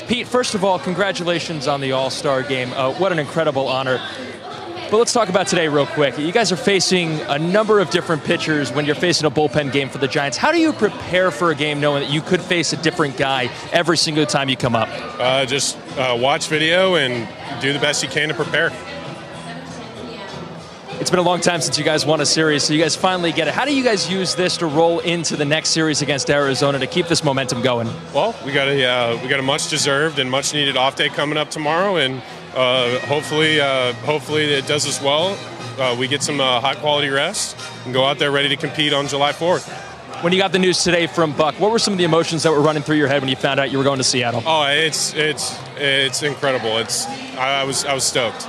Pete, first of all, congratulations on the All Star game. Uh, what an incredible honor. But let's talk about today real quick. You guys are facing a number of different pitchers when you're facing a bullpen game for the Giants. How do you prepare for a game knowing that you could face a different guy every single time you come up? Uh, just uh, watch video and do the best you can to prepare. It's been a long time since you guys won a series, so you guys finally get it. How do you guys use this to roll into the next series against Arizona to keep this momentum going? Well, we got a uh, we got a much deserved and much needed off day coming up tomorrow, and uh, hopefully uh, hopefully it does us well. Uh, we get some uh, high quality rest and go out there ready to compete on July 4th. When you got the news today from Buck, what were some of the emotions that were running through your head when you found out you were going to Seattle? Oh, it's it's it's incredible. It's I, I was I was stoked.